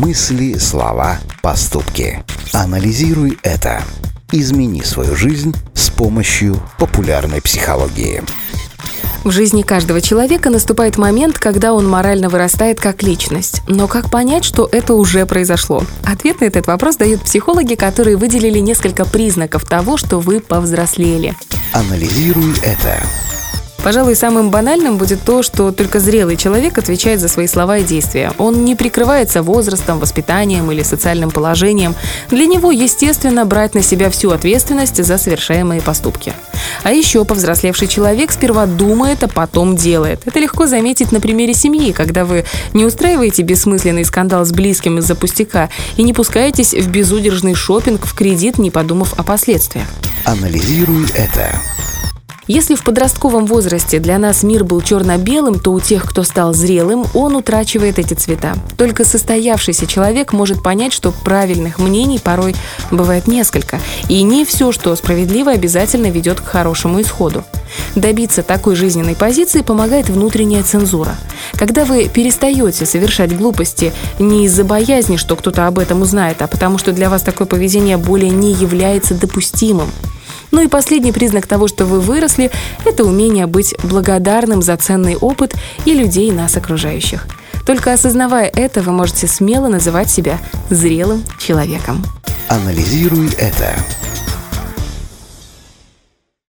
Мысли, слова, поступки. Анализируй это. Измени свою жизнь с помощью популярной психологии. В жизни каждого человека наступает момент, когда он морально вырастает как личность. Но как понять, что это уже произошло? Ответ на этот вопрос дают психологи, которые выделили несколько признаков того, что вы повзрослели. Анализируй это. Пожалуй, самым банальным будет то, что только зрелый человек отвечает за свои слова и действия. Он не прикрывается возрастом, воспитанием или социальным положением. Для него, естественно, брать на себя всю ответственность за совершаемые поступки. А еще повзрослевший человек сперва думает, а потом делает. Это легко заметить на примере семьи, когда вы не устраиваете бессмысленный скандал с близким из-за пустяка и не пускаетесь в безудержный шопинг в кредит, не подумав о последствиях. Анализируй это. Если в подростковом возрасте для нас мир был черно-белым, то у тех, кто стал зрелым, он утрачивает эти цвета. Только состоявшийся человек может понять, что правильных мнений порой бывает несколько, и не все, что справедливо, обязательно ведет к хорошему исходу. Добиться такой жизненной позиции помогает внутренняя цензура. Когда вы перестаете совершать глупости не из-за боязни, что кто-то об этом узнает, а потому что для вас такое поведение более не является допустимым. Ну и последний признак того, что вы выросли, это умение быть благодарным за ценный опыт и людей нас окружающих. Только осознавая это, вы можете смело называть себя зрелым человеком. Анализируй это.